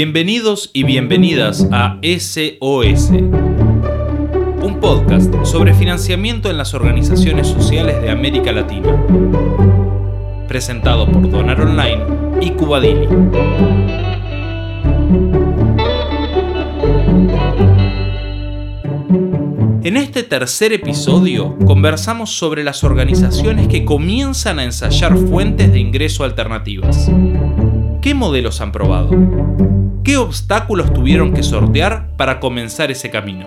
Bienvenidos y bienvenidas a SOS, un podcast sobre financiamiento en las organizaciones sociales de América Latina, presentado por Donar Online y Cubadili. En este tercer episodio conversamos sobre las organizaciones que comienzan a ensayar fuentes de ingreso alternativas. ¿Qué modelos han probado? ¿Qué obstáculos tuvieron que sortear para comenzar ese camino?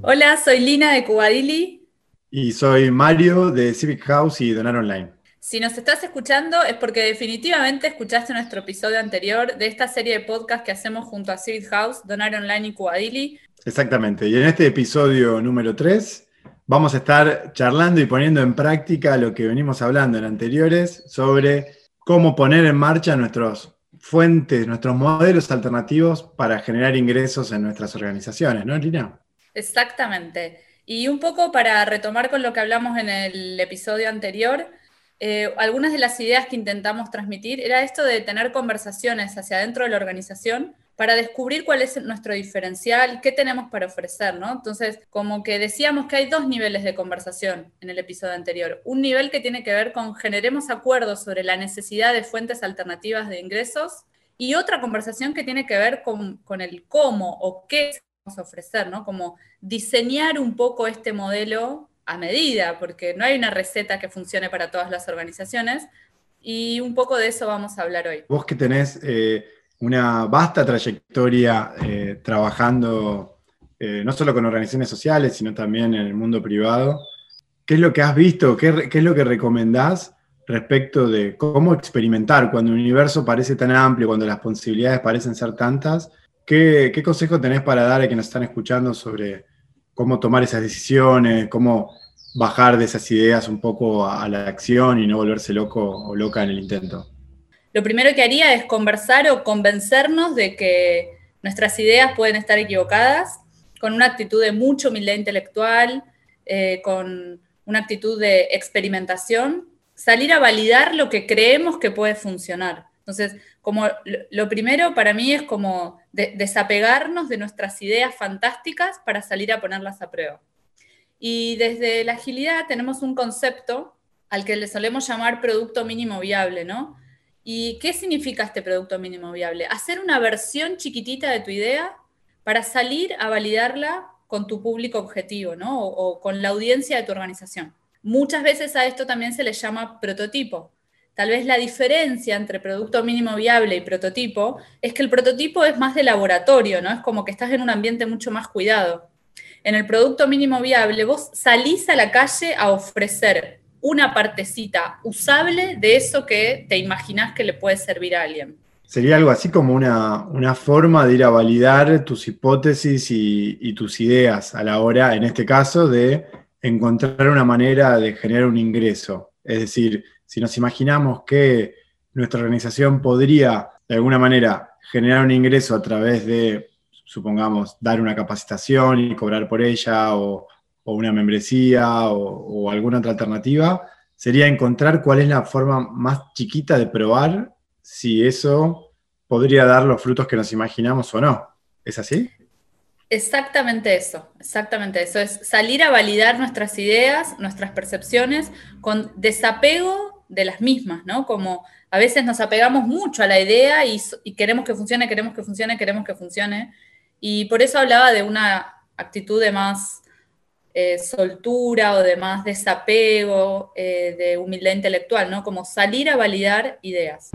Hola, soy Lina de Cubadili. Y soy Mario de Civic House y Donar Online. Si nos estás escuchando es porque definitivamente escuchaste nuestro episodio anterior de esta serie de podcast que hacemos junto a Civic House, Donar Online y Cubadili. Exactamente. Y en este episodio número 3 vamos a estar charlando y poniendo en práctica lo que venimos hablando en anteriores sobre cómo poner en marcha nuestros fuentes, nuestros modelos alternativos para generar ingresos en nuestras organizaciones, ¿no, Lina? Exactamente. Y un poco para retomar con lo que hablamos en el episodio anterior, eh, algunas de las ideas que intentamos transmitir era esto de tener conversaciones hacia adentro de la organización para descubrir cuál es nuestro diferencial, qué tenemos para ofrecer, ¿no? Entonces, como que decíamos que hay dos niveles de conversación en el episodio anterior. Un nivel que tiene que ver con generemos acuerdos sobre la necesidad de fuentes alternativas de ingresos y otra conversación que tiene que ver con, con el cómo o qué vamos a ofrecer, ¿no? Como diseñar un poco este modelo a medida, porque no hay una receta que funcione para todas las organizaciones. Y un poco de eso vamos a hablar hoy. Vos que tenés... Eh una vasta trayectoria eh, trabajando eh, no solo con organizaciones sociales, sino también en el mundo privado. ¿Qué es lo que has visto? ¿Qué, es lo que recomendás respecto de cómo experimentar cuando el universo parece tan amplio, cuando las posibilidades parecen ser tantas? ¿Qué, consejo tenés para dar a quienes están escuchando sobre cómo tomar esas decisiones, cómo bajar de esas ideas un poco a la acción y no volverse loco o loca en el intento? Lo primero que haría es conversar o convencernos de que nuestras ideas pueden estar equivocadas, con una actitud de mucha humildad intelectual, eh, con una actitud de experimentación, salir a validar lo que creemos que puede funcionar. Entonces, como lo primero para mí es como desapegarnos de nuestras ideas fantásticas para salir a ponerlas a prueba. Y desde la agilidad tenemos un concepto al que le solemos llamar producto mínimo viable, ¿no? ¿Y qué significa este producto mínimo viable? Hacer una versión chiquitita de tu idea para salir a validarla con tu público objetivo, ¿no? O, con la audiencia de tu organización. Muchas veces a esto también se le llama prototipo. Tal vez la diferencia entre producto mínimo viable y prototipo es que el prototipo es más de laboratorio, ¿no? Es como que estás en un ambiente mucho más cuidado. En el producto mínimo viable, vos salís a la calle a ofrecer una partecita usable de eso que te imaginas que le puede servir a alguien. Sería algo así como una, forma de ir a validar tus hipótesis y, tus ideas a la hora, en este caso, de encontrar una manera de generar un ingreso. Es decir, si nos imaginamos que nuestra organización podría, de alguna manera, generar un ingreso a través de, supongamos, dar una capacitación y cobrar por ella o, o una membresía o, alguna otra alternativa, sería encontrar cuál es la forma más chiquita de probar si eso podría dar los frutos que nos imaginamos o no. ¿Es así? Exactamente eso, exactamente eso. Es salir a validar nuestras ideas, nuestras percepciones, con desapego de las mismas, ¿no? Como a veces nos apegamos mucho a la idea y, y queremos que funcione, queremos que funcione, queremos que funcione. Y por eso hablaba de una actitud de más eh, soltura o de más desapego, eh, de humildad intelectual, ¿no? Como salir a validar ideas.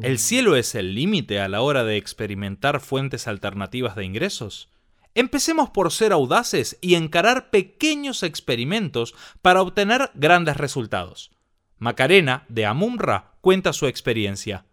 ¿El cielo es el límite a la hora de experimentar fuentes alternativas de ingresos? Empecemos por ser audaces y encarar pequeños experimentos para obtener grandes resultados. Macarena, de Amunra, cuenta su experiencia.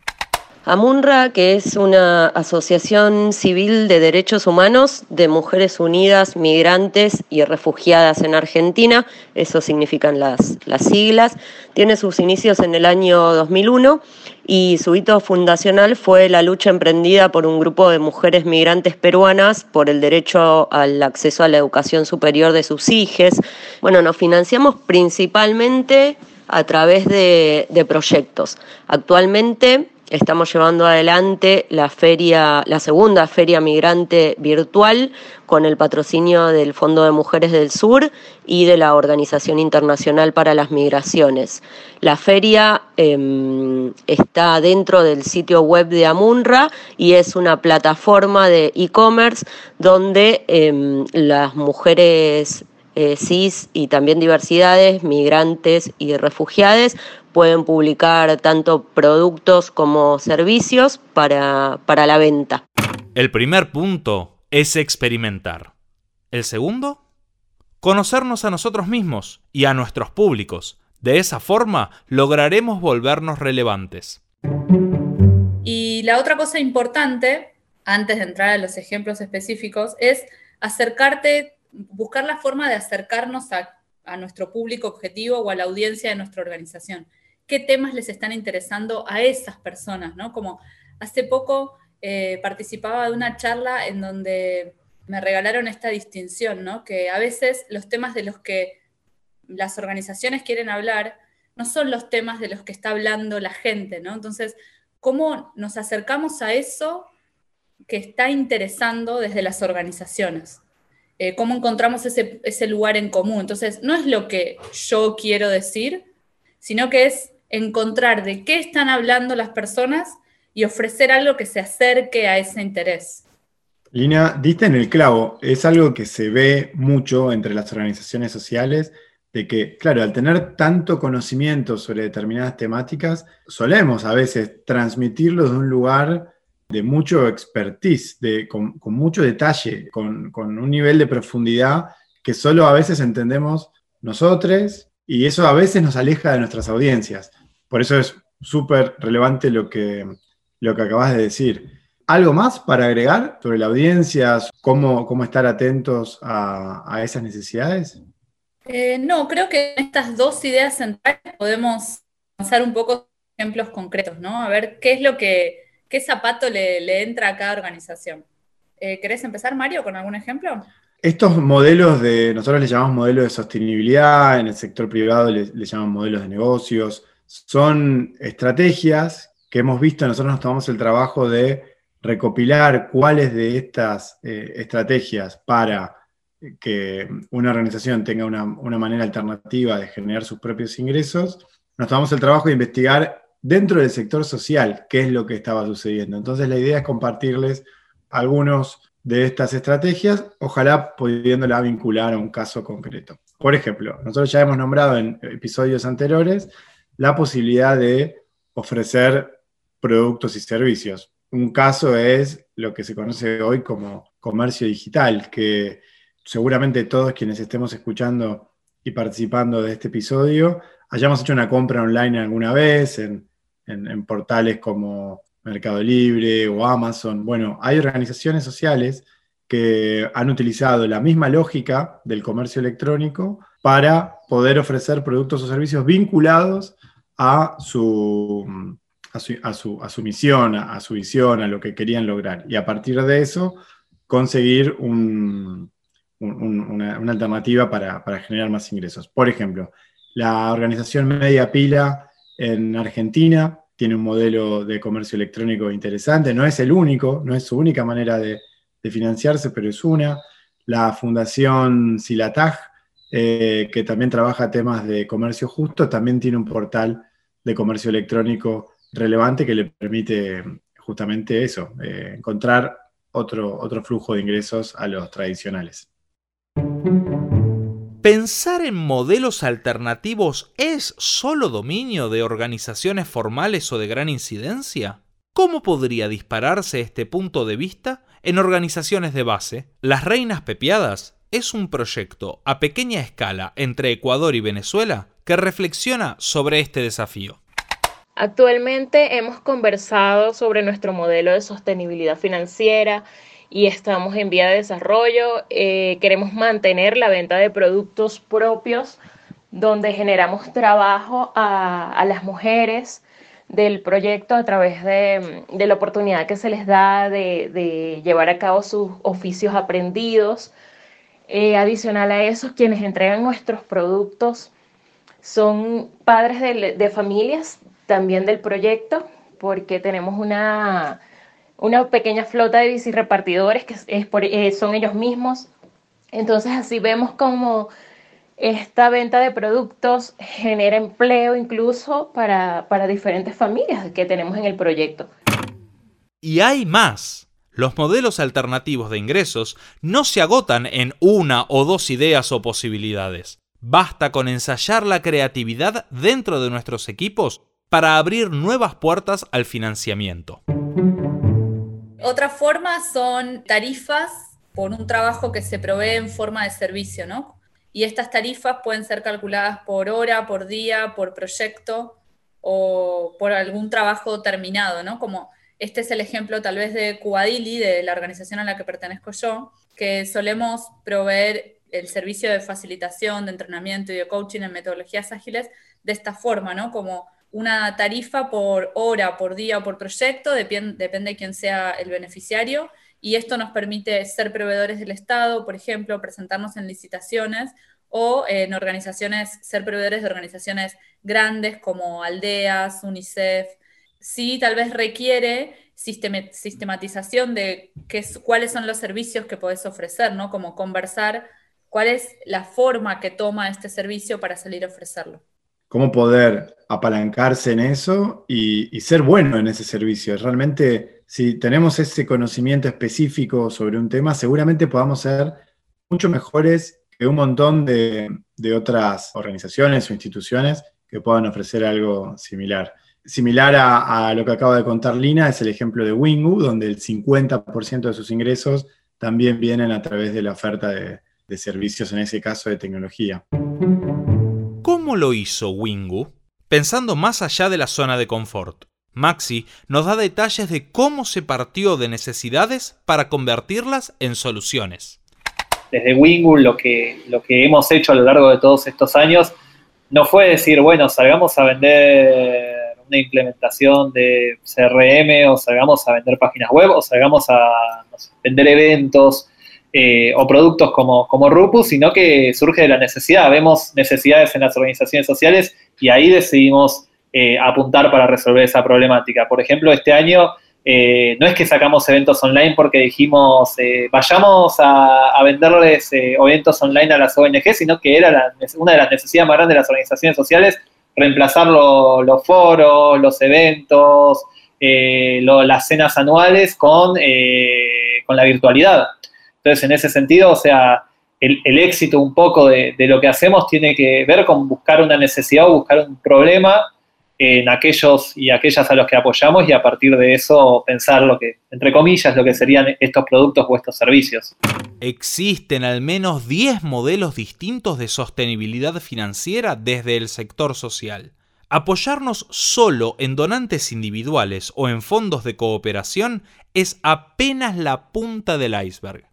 AMUNRA, que es una asociación civil de derechos humanos de mujeres unidas, migrantes y refugiadas en Argentina, eso significan las, las siglas, tiene sus inicios en el año 2001 y su hito fundacional fue la lucha emprendida por un grupo de mujeres migrantes peruanas por el derecho al acceso a la educación superior de sus hijas. Bueno, nos financiamos principalmente a través de, de proyectos. Actualmente estamos llevando adelante la feria, la segunda feria migrante virtual con el patrocinio del Fondo de Mujeres del Sur y de la Organización Internacional para las Migraciones. La feria em, está dentro del sitio web de Amunra y es una plataforma de e-commerce donde em, las mujeres eh, cis y también diversidades, migrantes y refugiadas pueden publicar tanto productos como servicios para, para la venta. El primer punto es experimentar. El segundo, conocernos a nosotros mismos y a nuestros públicos. De esa forma lograremos volvernos relevantes. Y la otra cosa importante, antes de entrar a los ejemplos específicos, es acercarte, buscar la forma de acercarnos a, a nuestro público objetivo o a la audiencia de nuestra organización qué temas les están interesando a esas personas, ¿no? Como hace poco eh, participaba de una charla en donde me regalaron esta distinción, ¿no? Que a veces los temas de los que las organizaciones quieren hablar no son los temas de los que está hablando la gente, ¿no? Entonces, ¿cómo nos acercamos a eso que está interesando desde las organizaciones? Eh, ¿Cómo encontramos ese, ese lugar en común? Entonces, no es lo que yo quiero decir, sino que es encontrar de qué están hablando las personas y ofrecer algo que se acerque a ese interés. Lina, diste en el clavo, es algo que se ve mucho entre las organizaciones sociales, de que, claro, al tener tanto conocimiento sobre determinadas temáticas, solemos a veces transmitirlo de un lugar de mucho expertise, de, con, mucho detalle, con, con un nivel de profundidad que solo a veces entendemos nosotros y eso a veces nos aleja de nuestras audiencias. Por eso es súper relevante lo que, lo que acabas de decir. ¿Algo más para agregar sobre la audiencia? ¿Cómo, cómo estar atentos a, esas necesidades? Eh, no, creo que en estas dos ideas centrales podemos avanzar un poco ejemplos concretos, ¿no? A ver qué es lo que, qué zapato le, entra a cada organización. Eh, ¿Querés empezar, Mario, con algún ejemplo? Estos modelos de, nosotros les llamamos modelos de sostenibilidad, en el sector privado les, les llaman modelos de negocios, son estrategias que hemos visto, nosotros nos tomamos el trabajo de recopilar cuáles de estas eh, estrategias para que una organización tenga una, manera alternativa de generar sus propios ingresos, nos tomamos el trabajo de investigar dentro del sector social qué es lo que estaba sucediendo. Entonces la idea es compartirles algunos de estas estrategias, ojalá pudiéndola vincular a un caso concreto. Por ejemplo, nosotros ya hemos nombrado en episodios anteriores la posibilidad de ofrecer productos y servicios. Un caso es lo que se conoce hoy como comercio digital, que seguramente todos quienes estemos escuchando y participando de este episodio hayamos hecho una compra online alguna vez en, portales como Mercado Libre o Amazon. Bueno, hay organizaciones sociales que han utilizado la misma lógica del comercio electrónico para poder ofrecer productos o servicios vinculados a su, a su, misión, a, su visión, a lo que querían lograr. Y a partir de eso, conseguir una, alternativa para, generar más ingresos. Por ejemplo, la organización Media Pila en Argentina tiene un modelo de comercio electrónico interesante, no es el único, no es su única manera de, financiarse, pero es una. La Fundación Silatag, eh, que también trabaja temas de comercio justo, también tiene un portal de comercio electrónico relevante que le permite justamente eso, eh, encontrar otro, otro flujo de ingresos a los tradicionales. ¿Pensar en modelos alternativos es solo dominio de organizaciones formales o de gran incidencia? ¿Cómo podría dispararse este punto de vista en organizaciones de base? Las Reinas Pepiadas es un proyecto a pequeña escala entre Ecuador y Venezuela que reflexiona sobre este desafío. Actualmente hemos conversado sobre nuestro modelo de sostenibilidad financiera y estamos en vía de desarrollo. Eh, queremos mantener la venta de productos propios donde generamos trabajo a, las mujeres del proyecto a través de, la oportunidad que se les da de, llevar a cabo sus oficios aprendidos. Eh, adicional a eso, quienes entregan nuestros productos son padres de, familias también del proyecto porque tenemos una, una pequeña flota de bici repartidores que eh, son ellos mismos. Entonces así vemos como esta venta de productos genera empleo incluso para, para diferentes familias que tenemos en el proyecto. Y hay más. Los modelos alternativos de ingresos no se agotan en una o dos ideas o posibilidades. Basta con ensayar la creatividad dentro de nuestros equipos para abrir nuevas puertas al financiamiento. Otra forma son tarifas por un trabajo que se provee en forma de servicio, ¿no? Y estas tarifas pueden ser calculadas por hora, por día, por proyecto o por algún trabajo terminado, ¿no? Como este es el ejemplo tal vez de Cubadili, de la organización a la que pertenezco yo, que solemos proveer el servicio de facilitación, de entrenamiento y de coaching en metodologías ágiles de esta forma, ¿no? Como una tarifa por hora, por día o por proyecto, depende, de quién sea el beneficiario, y esto nos permite ser proveedores del Estado, por ejemplo, presentarnos en licitaciones o en organizaciones, ser proveedores de organizaciones grandes como aldeas, UNICEF, sí tal vez requiere sistematización de qué cuáles son los servicios que podés ofrecer, ¿no? Como conversar cuál es la forma que toma este servicio para salir a ofrecerlo. Cómo poder apalancarse en eso y, ser bueno en ese servicio. Realmente, si tenemos ese conocimiento específico sobre un tema, seguramente podamos ser mucho mejores que un montón de otras organizaciones o instituciones que puedan ofrecer algo similar. Similar a, lo que acaba de contar Lina, es el ejemplo de Wingu, donde el 50% de sus ingresos también vienen a través de la oferta de, de servicios, en ese caso de tecnología. ¿Cómo lo hizo Wingu? Pensando más allá de la zona de confort. Maxi nos da detalles de cómo se partió de necesidades para convertirlas en soluciones. Desde Wingu lo que, lo que hemos hecho a lo largo de todos estos años no fue decir, bueno, salgamos a vender una implementación de CRM o salgamos a vender páginas web o salgamos a vender eventos eh, o productos como, como Rupus, sino que surge de la necesidad. Vemos necesidades en las organizaciones sociales y ahí decidimos eh, apuntar para resolver esa problemática. Por ejemplo, este año eh, no es que sacamos eventos online porque dijimos vayamos a, venderles eventos online a las ONG, sino que era una de las necesidades más grandes de las organizaciones sociales reemplazar los foros, los eventos, eh, las cenas anuales con, eh, con, la virtualidad. Entonces, en ese sentido, o sea, el, éxito un poco de, de, lo que hacemos tiene que ver con buscar una necesidad o buscar un problema en aquellos y aquellas a los que apoyamos y a partir de eso pensar lo que, entre comillas, lo que serían estos productos o estos servicios. Existen al menos 10 modelos distintos de sostenibilidad financiera desde el sector social. Apoyarnos solo en donantes individuales o en fondos de cooperación es apenas la punta del iceberg.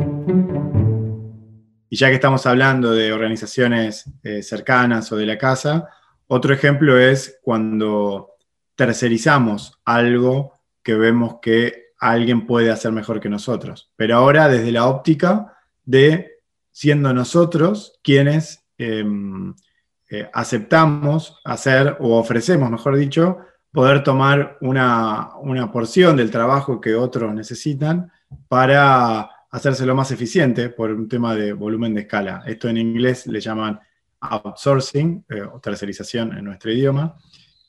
Y ya que estamos hablando de organizaciones eh, cercanas o de la casa, otro ejemplo es cuando tercerizamos algo que vemos que alguien puede hacer mejor que nosotros, pero ahora desde la óptica de siendo nosotros quienes em, eh, aceptamos hacer o ofrecemos, mejor dicho, poder tomar una, una, porción del trabajo que otros necesitan para hacérselo más eficiente por un tema de volumen de escala. Esto en inglés le llaman outsourcing eh, o tercerización en nuestro idioma.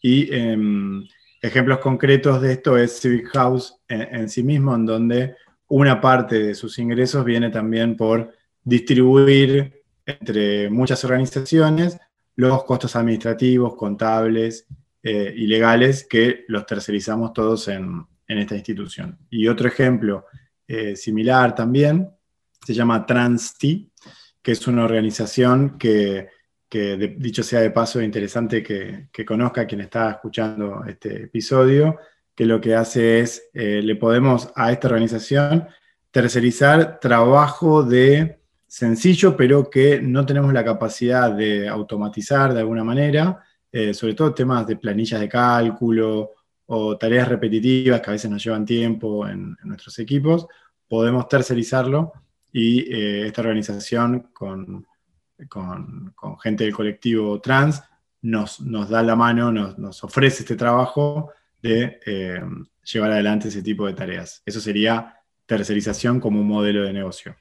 Y em, ejemplos concretos de esto es Civic House en, sí mismo, en donde una parte de sus ingresos viene también por distribuir entre muchas organizaciones los costos administrativos, contables eh, y legales que los tercerizamos todos en, esta institución. Y otro ejemplo eh, similar también. Se llama TransT, que es una organización que que dicho sea de paso, es interesante que, conozca quien está escuchando este episodio, que lo que hace es, eh, le podemos a esta organización tercerizar trabajo de sencillo, pero que no tenemos la capacidad de automatizar de alguna manera, eh, sobre todo temas de planillas de cálculo o tareas repetitivas que a veces nos llevan tiempo en, nuestros equipos, podemos tercerizarlo y eh, esta organización con con, gente del colectivo trans, nos, nos da la mano, nos, ofrece este trabajo de eh, llevar adelante ese tipo de tareas. Eso sería tercerización como un modelo de negocio.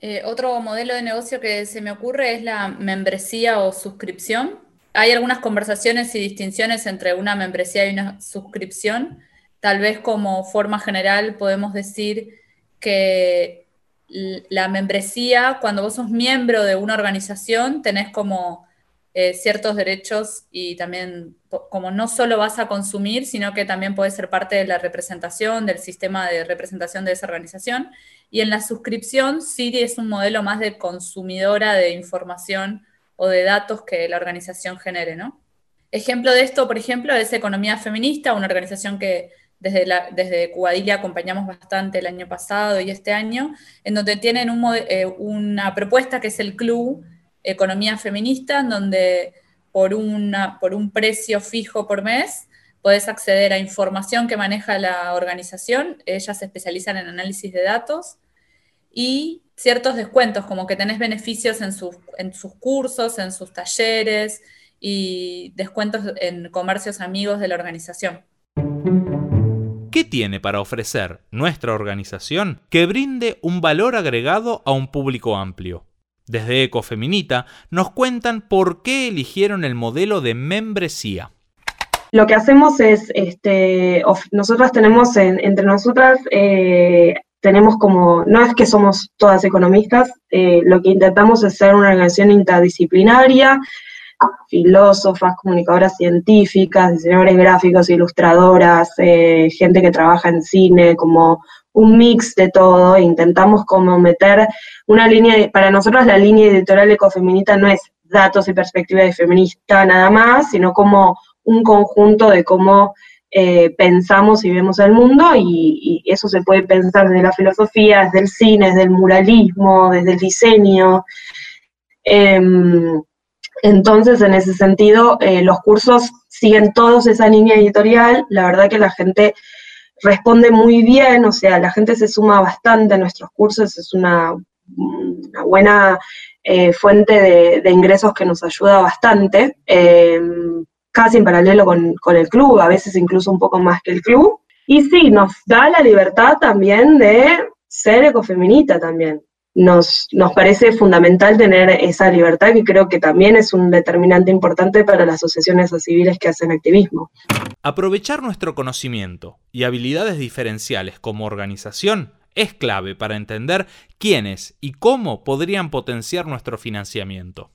Eh, otro modelo de negocio que se me ocurre es la membresía o suscripción. Hay algunas conversaciones y distinciones entre una membresía y una suscripción. Tal vez como forma general podemos decir que la membresía, cuando vos sos miembro de una organización, tenés como eh, ciertos derechos y también como no solo vas a consumir, sino que también puedes ser parte de la representación, del sistema de representación de esa organización. Y en la suscripción, sí es un modelo más de consumidora de información o de datos que la organización genere, ¿no? Ejemplo de esto, por ejemplo, es Economía Feminista, una organización que desde, la, desde acompañamos bastante el año pasado y este año, en donde tienen eh, una propuesta que es el Club Economía Feminista, en donde por, una, por un precio fijo por mes puedes acceder a información que maneja la organización, ellas se especializan en análisis de datos y ciertos descuentos, como que tenés beneficios en sus, en sus cursos, en sus talleres y descuentos en comercios amigos de la organización. ¿Qué tiene para ofrecer nuestra organización que brinde un valor agregado a un público amplio? Desde Ecofeminita nos cuentan por qué eligieron el modelo de membresía. Lo que hacemos es, este, nosotras tenemos entre nosotras, eh, tenemos como, no es que somos todas economistas, eh, lo que intentamos es ser una organización interdisciplinaria filósofas, comunicadoras científicas, diseñadores gráficos, ilustradoras, eh, gente que trabaja en cine, como un mix de todo, intentamos como meter una línea, para nosotros la línea editorial ecofeminista no es datos y perspectiva de feminista nada más, sino como un conjunto de cómo eh, pensamos y vemos el mundo y, eso se puede pensar desde la filosofía, desde el cine, desde el muralismo, desde el diseño. Em, entonces, en ese sentido, eh, los cursos siguen todos esa línea editorial. La verdad que la gente responde muy bien, o sea, la gente se suma bastante a nuestros cursos, es una, buena eh, fuente de, ingresos que nos ayuda bastante, em, casi en paralelo con, con el club, a veces incluso un poco más que el club. Y sí, nos da la libertad también de ser ecofeminita también nos, nos parece fundamental tener esa libertad que creo que también es un determinante importante para las asociaciones civiles que hacen activismo. Aprovechar nuestro conocimiento y habilidades diferenciales como organización es clave para entender quiénes y cómo podrían potenciar nuestro financiamiento.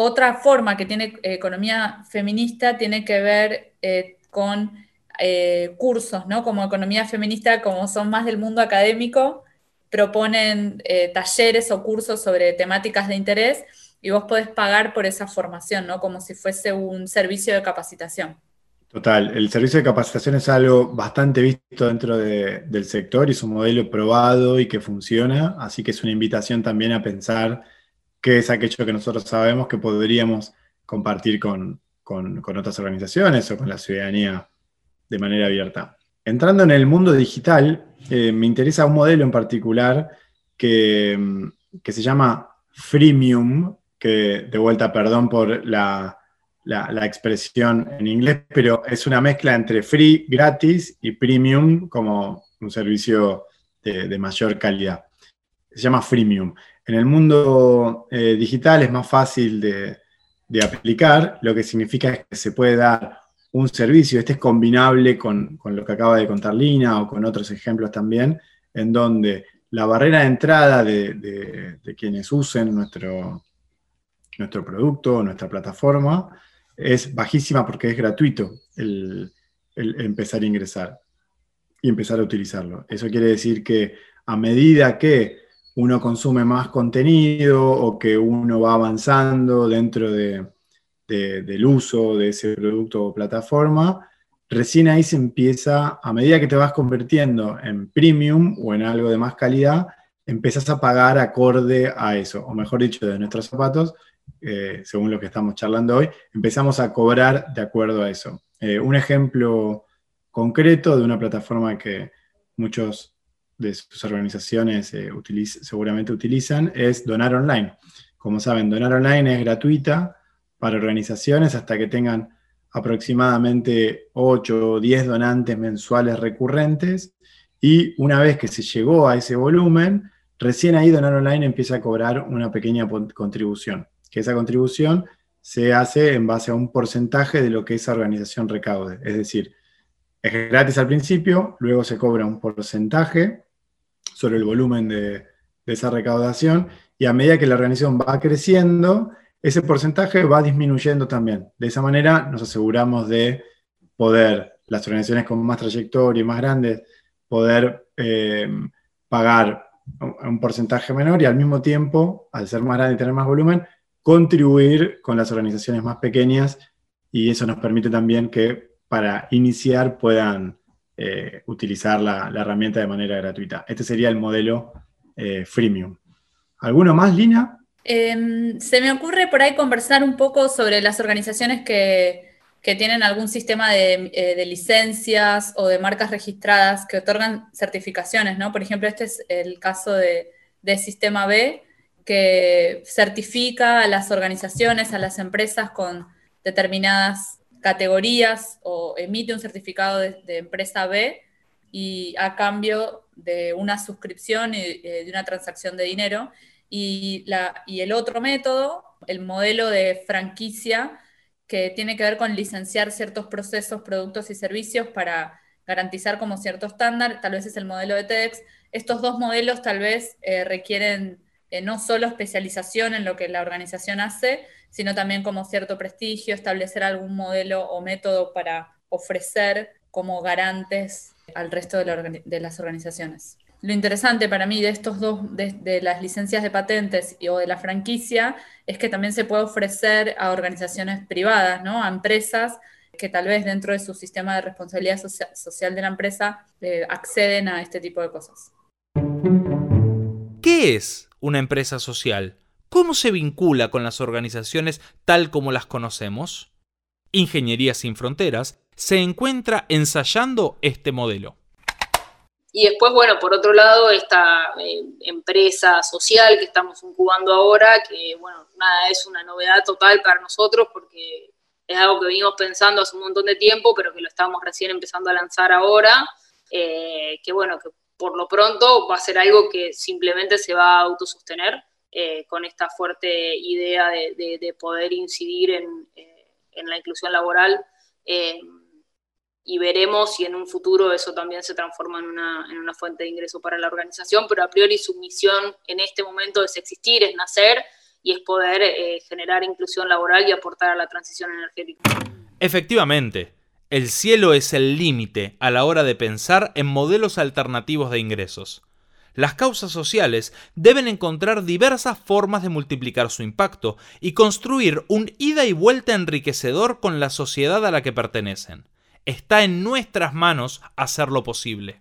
Otra forma que tiene eh, economía feminista tiene que ver eh, con eh, cursos, ¿no? Como economía feminista, como son más del mundo académico, proponen talleres o cursos sobre temáticas de interés y vos podés pagar por esa formación, ¿no? Como si fuese un servicio de capacitación. Total, el servicio de capacitación es algo bastante visto dentro del sector y es un modelo probado y que funciona, así que es una invitación también a pensar qué es aquello que nosotros sabemos que podríamos compartir con otras organizaciones o con la ciudadanía de manera abierta. Entrando en el mundo digital, eh, me interesa un modelo en particular que, mm, que, se llama freemium, que de vuelta, perdón por la, expresión en inglés, pero es una mezcla entre free, gratis, y premium como un servicio de, mayor calidad. Se llama freemium. En el mundo eh, digital es más fácil de, aplicar, lo que significa es que se puede dar un servicio, este es combinable con, lo que acaba de contar Lina o con otros ejemplos también, en donde la barrera de entrada de, quienes usen nuestro, nuestro producto, nuestra plataforma, es bajísima porque es gratuito el, empezar a ingresar y empezar a utilizarlo. Eso quiere decir que a medida que uno consume más contenido o que uno va avanzando dentro de, del uso de ese producto o plataforma, recién ahí se empieza, a medida que te vas convirtiendo en premium o en algo de más calidad, empiezas a pagar acorde a eso, o mejor dicho, de nuestros zapatos, eh, según lo que estamos charlando hoy, empezamos a cobrar de acuerdo a eso. Eh, un ejemplo concreto de una plataforma que muchos de sus organizaciones eh, seguramente utilizan es Donar Online. Como saben, Donar Online es gratuita, para organizaciones hasta que tengan aproximadamente 8 o 10 donantes mensuales recurrentes y una vez que se llegó a ese volumen, recién ahí Donar Online empieza a cobrar una pequeña contribución, que esa contribución se hace en base a un porcentaje de lo que esa organización recaude. Es decir, es gratis al principio, luego se cobra un porcentaje sobre el volumen de, esa recaudación y a medida que la organización va creciendo, ese porcentaje va disminuyendo también. De esa manera nos aseguramos de poder, las organizaciones con más trayectoria y más grandes, poder eh, pagar un porcentaje menor y al mismo tiempo, al ser más grande y tener más volumen, contribuir con las organizaciones más pequeñas y eso nos permite también que para iniciar puedan eh, utilizar la, herramienta de manera gratuita. Este sería el modelo eh, freemium. ¿Alguno más, Lina? Em, se me ocurre por ahí conversar un poco sobre las organizaciones que, tienen algún sistema de, eh, de, licencias o de marcas registradas que otorgan certificaciones, ¿no? Por ejemplo, este es el caso de, de Sistema B, que certifica a las organizaciones, a las empresas con determinadas categorías o emite un certificado de, empresa B y a cambio de una suscripción y eh, de una transacción de dinero. Y, la, y el otro método, el modelo de franquicia, que tiene que ver con licenciar ciertos procesos, productos y servicios para garantizar como cierto estándar, tal vez es el modelo de TEDx. Estos dos modelos tal vez eh, requieren eh, no solo especialización en lo que la organización hace, sino también como cierto prestigio, establecer algún modelo o método para ofrecer como garantes al resto de, las organizaciones. Lo interesante para mí de estos dos, de, las licencias de patentes o de la franquicia, es que también se puede ofrecer a organizaciones privadas, ¿no? a empresas que tal vez dentro de su sistema de responsabilidad social de la empresa eh, acceden a este tipo de cosas. ¿Qué es una empresa social? ¿Cómo se vincula con las organizaciones tal como las conocemos? Ingeniería sin Fronteras se encuentra ensayando este modelo. Y después, bueno, por otro lado, esta eh, empresa social que estamos incubando ahora, que, bueno, nada, es una novedad total para nosotros porque es algo que venimos pensando hace un montón de tiempo, pero que lo estamos recién empezando a lanzar ahora, eh, que, bueno, que por lo pronto va a ser algo que simplemente se va a autosostener eh, con esta fuerte idea de, poder incidir en, eh, la inclusión laboral eh, y veremos si en un futuro eso también se transforma en una, fuente de ingreso para la organización, pero a priori su misión en este momento es existir, es nacer y es poder generar inclusión laboral y aportar a la transición energética. Efectivamente, el cielo es el límite a la hora de pensar en modelos alternativos de ingresos. Las causas sociales deben encontrar diversas formas de multiplicar su impacto y construir un ida y vuelta enriquecedor con la sociedad a la que pertenecen. Está en nuestras manos hacerlo posible.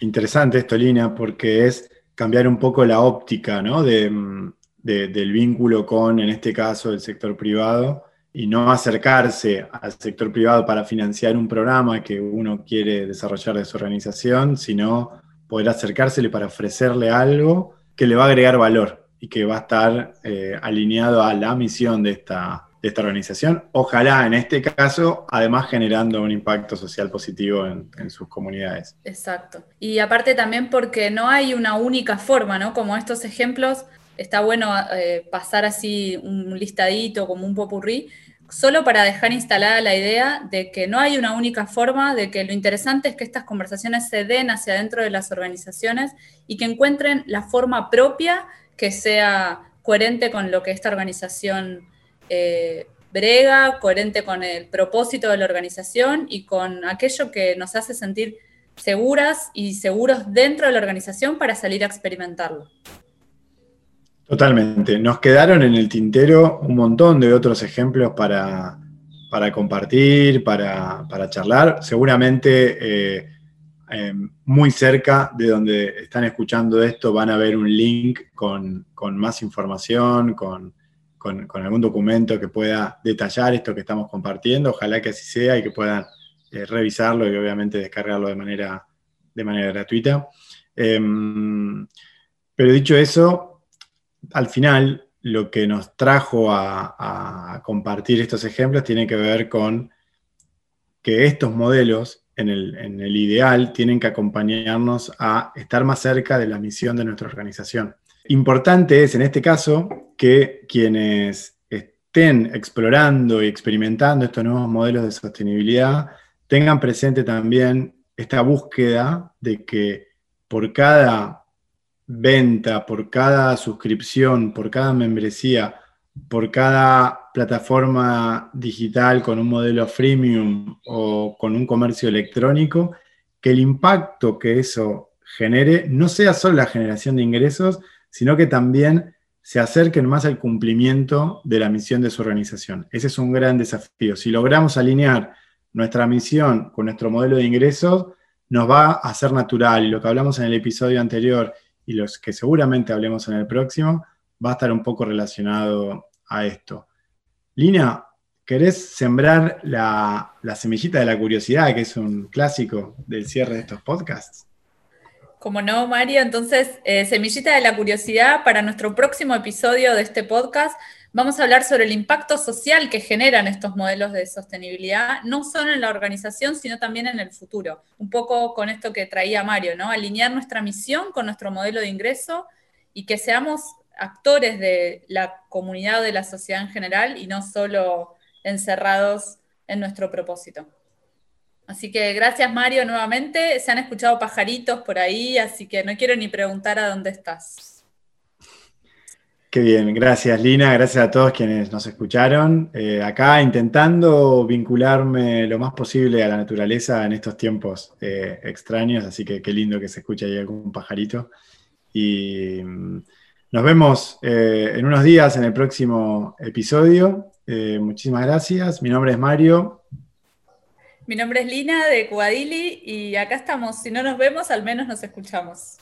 Interesante esto, Lina, porque es cambiar un poco la óptica. Mm, del vínculo con, en este caso, el sector privado y no acercarse al sector privado para financiar un programa que uno quiere desarrollar de su organización, sino poder acercársele para ofrecerle algo que le va a agregar valor y que va a estar eh, alineado a la misión de esta, de esta organización. Ojalá en este caso, además generando un impacto social positivo en, sus comunidades. Exacto. Y aparte también porque no hay una única forma, ¿no? Como estos ejemplos está bueno eh, pasar así un listadito, como un popurrí, solo para dejar instalada la idea de que no hay una única forma, de que lo interesante es que estas conversaciones se den hacia adentro de las organizaciones y que encuentren la forma propia que sea coherente con lo que esta organización eh, brega, coherente con el propósito de la organización y con aquello que nos hace sentir seguras y seguros dentro de la organización para salir a experimentarlo. Totalmente. Nos quedaron en el tintero un montón de otros ejemplos para, compartir, para, charlar. Seguramente eh, eh, muy cerca de donde están escuchando esto van a ver un link con, más información, con, algún documento que pueda detallar esto que estamos compartiendo. Ojalá que así sea y que puedan eh, revisarlo y obviamente descargarlo de manera, de manera gratuita. Em, pero dicho eso, al final, lo que nos trajo a, compartir estos ejemplos tiene que ver con que estos modelos, en el, ideal, tienen que acompañarnos a estar más cerca de la misión de nuestra organización. Importante es, en este caso, que quienes estén explorando y experimentando estos nuevos modelos de sostenibilidad tengan presente también esta búsqueda de que por cada venta, por cada suscripción, por cada membresía, por cada plataforma digital con un modelo freemium o con un comercio electrónico, que el impacto que eso genere no sea solo la generación de ingresos, sino que también se acerquen más al cumplimiento de la misión de su organización. Ese es un gran desafío. Si logramos alinear nuestra misión con nuestro modelo de ingresos, nos va a ser natural. Lo que hablamos en el episodio anterior y los que seguramente hablemos en el próximo, va a estar un poco relacionado a esto. Lina, ¿querés sembrar la, semillita de la curiosidad, que es un clásico del cierre de estos podcasts? Como no, Mario, entonces, eh, semillita de la curiosidad para nuestro próximo episodio de este podcast. Vamos a hablar sobre el impacto social que generan estos modelos de sostenibilidad, no solo en la organización, sino también en el futuro. Un poco con esto que traía Mario, ¿no? Alinear nuestra misión con nuestro modelo de ingreso y que seamos actores de la comunidad, de la sociedad en general y no solo encerrados en nuestro propósito. Así que gracias Mario nuevamente. Se han escuchado pajaritos por ahí, así que no quiero ni preguntar a dónde estás. Qué bien, gracias Lina, gracias a todos quienes nos escucharon. Eh, acá intentando vincularme lo más posible a la naturaleza en estos tiempos eh, extraños, así que qué lindo que se escuche ahí algún pajarito. Y mm, nos vemos eh, en unos días en el próximo episodio. muchísimas gracias, mi nombre es Mario. Mi nombre es Lina de Cuadili y acá estamos. Si no nos vemos, al menos nos escuchamos.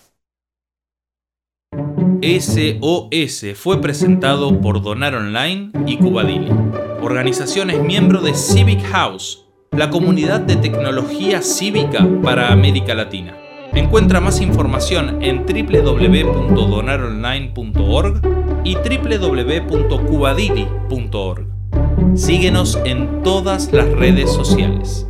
SOS fue presentado por Donar Online y Cubadili, organizaciones miembro de Civic House, la comunidad de tecnología cívica para América Latina. Encuentra más información en www.donaronline.org y www.cubadili.org. Síguenos en todas las redes sociales.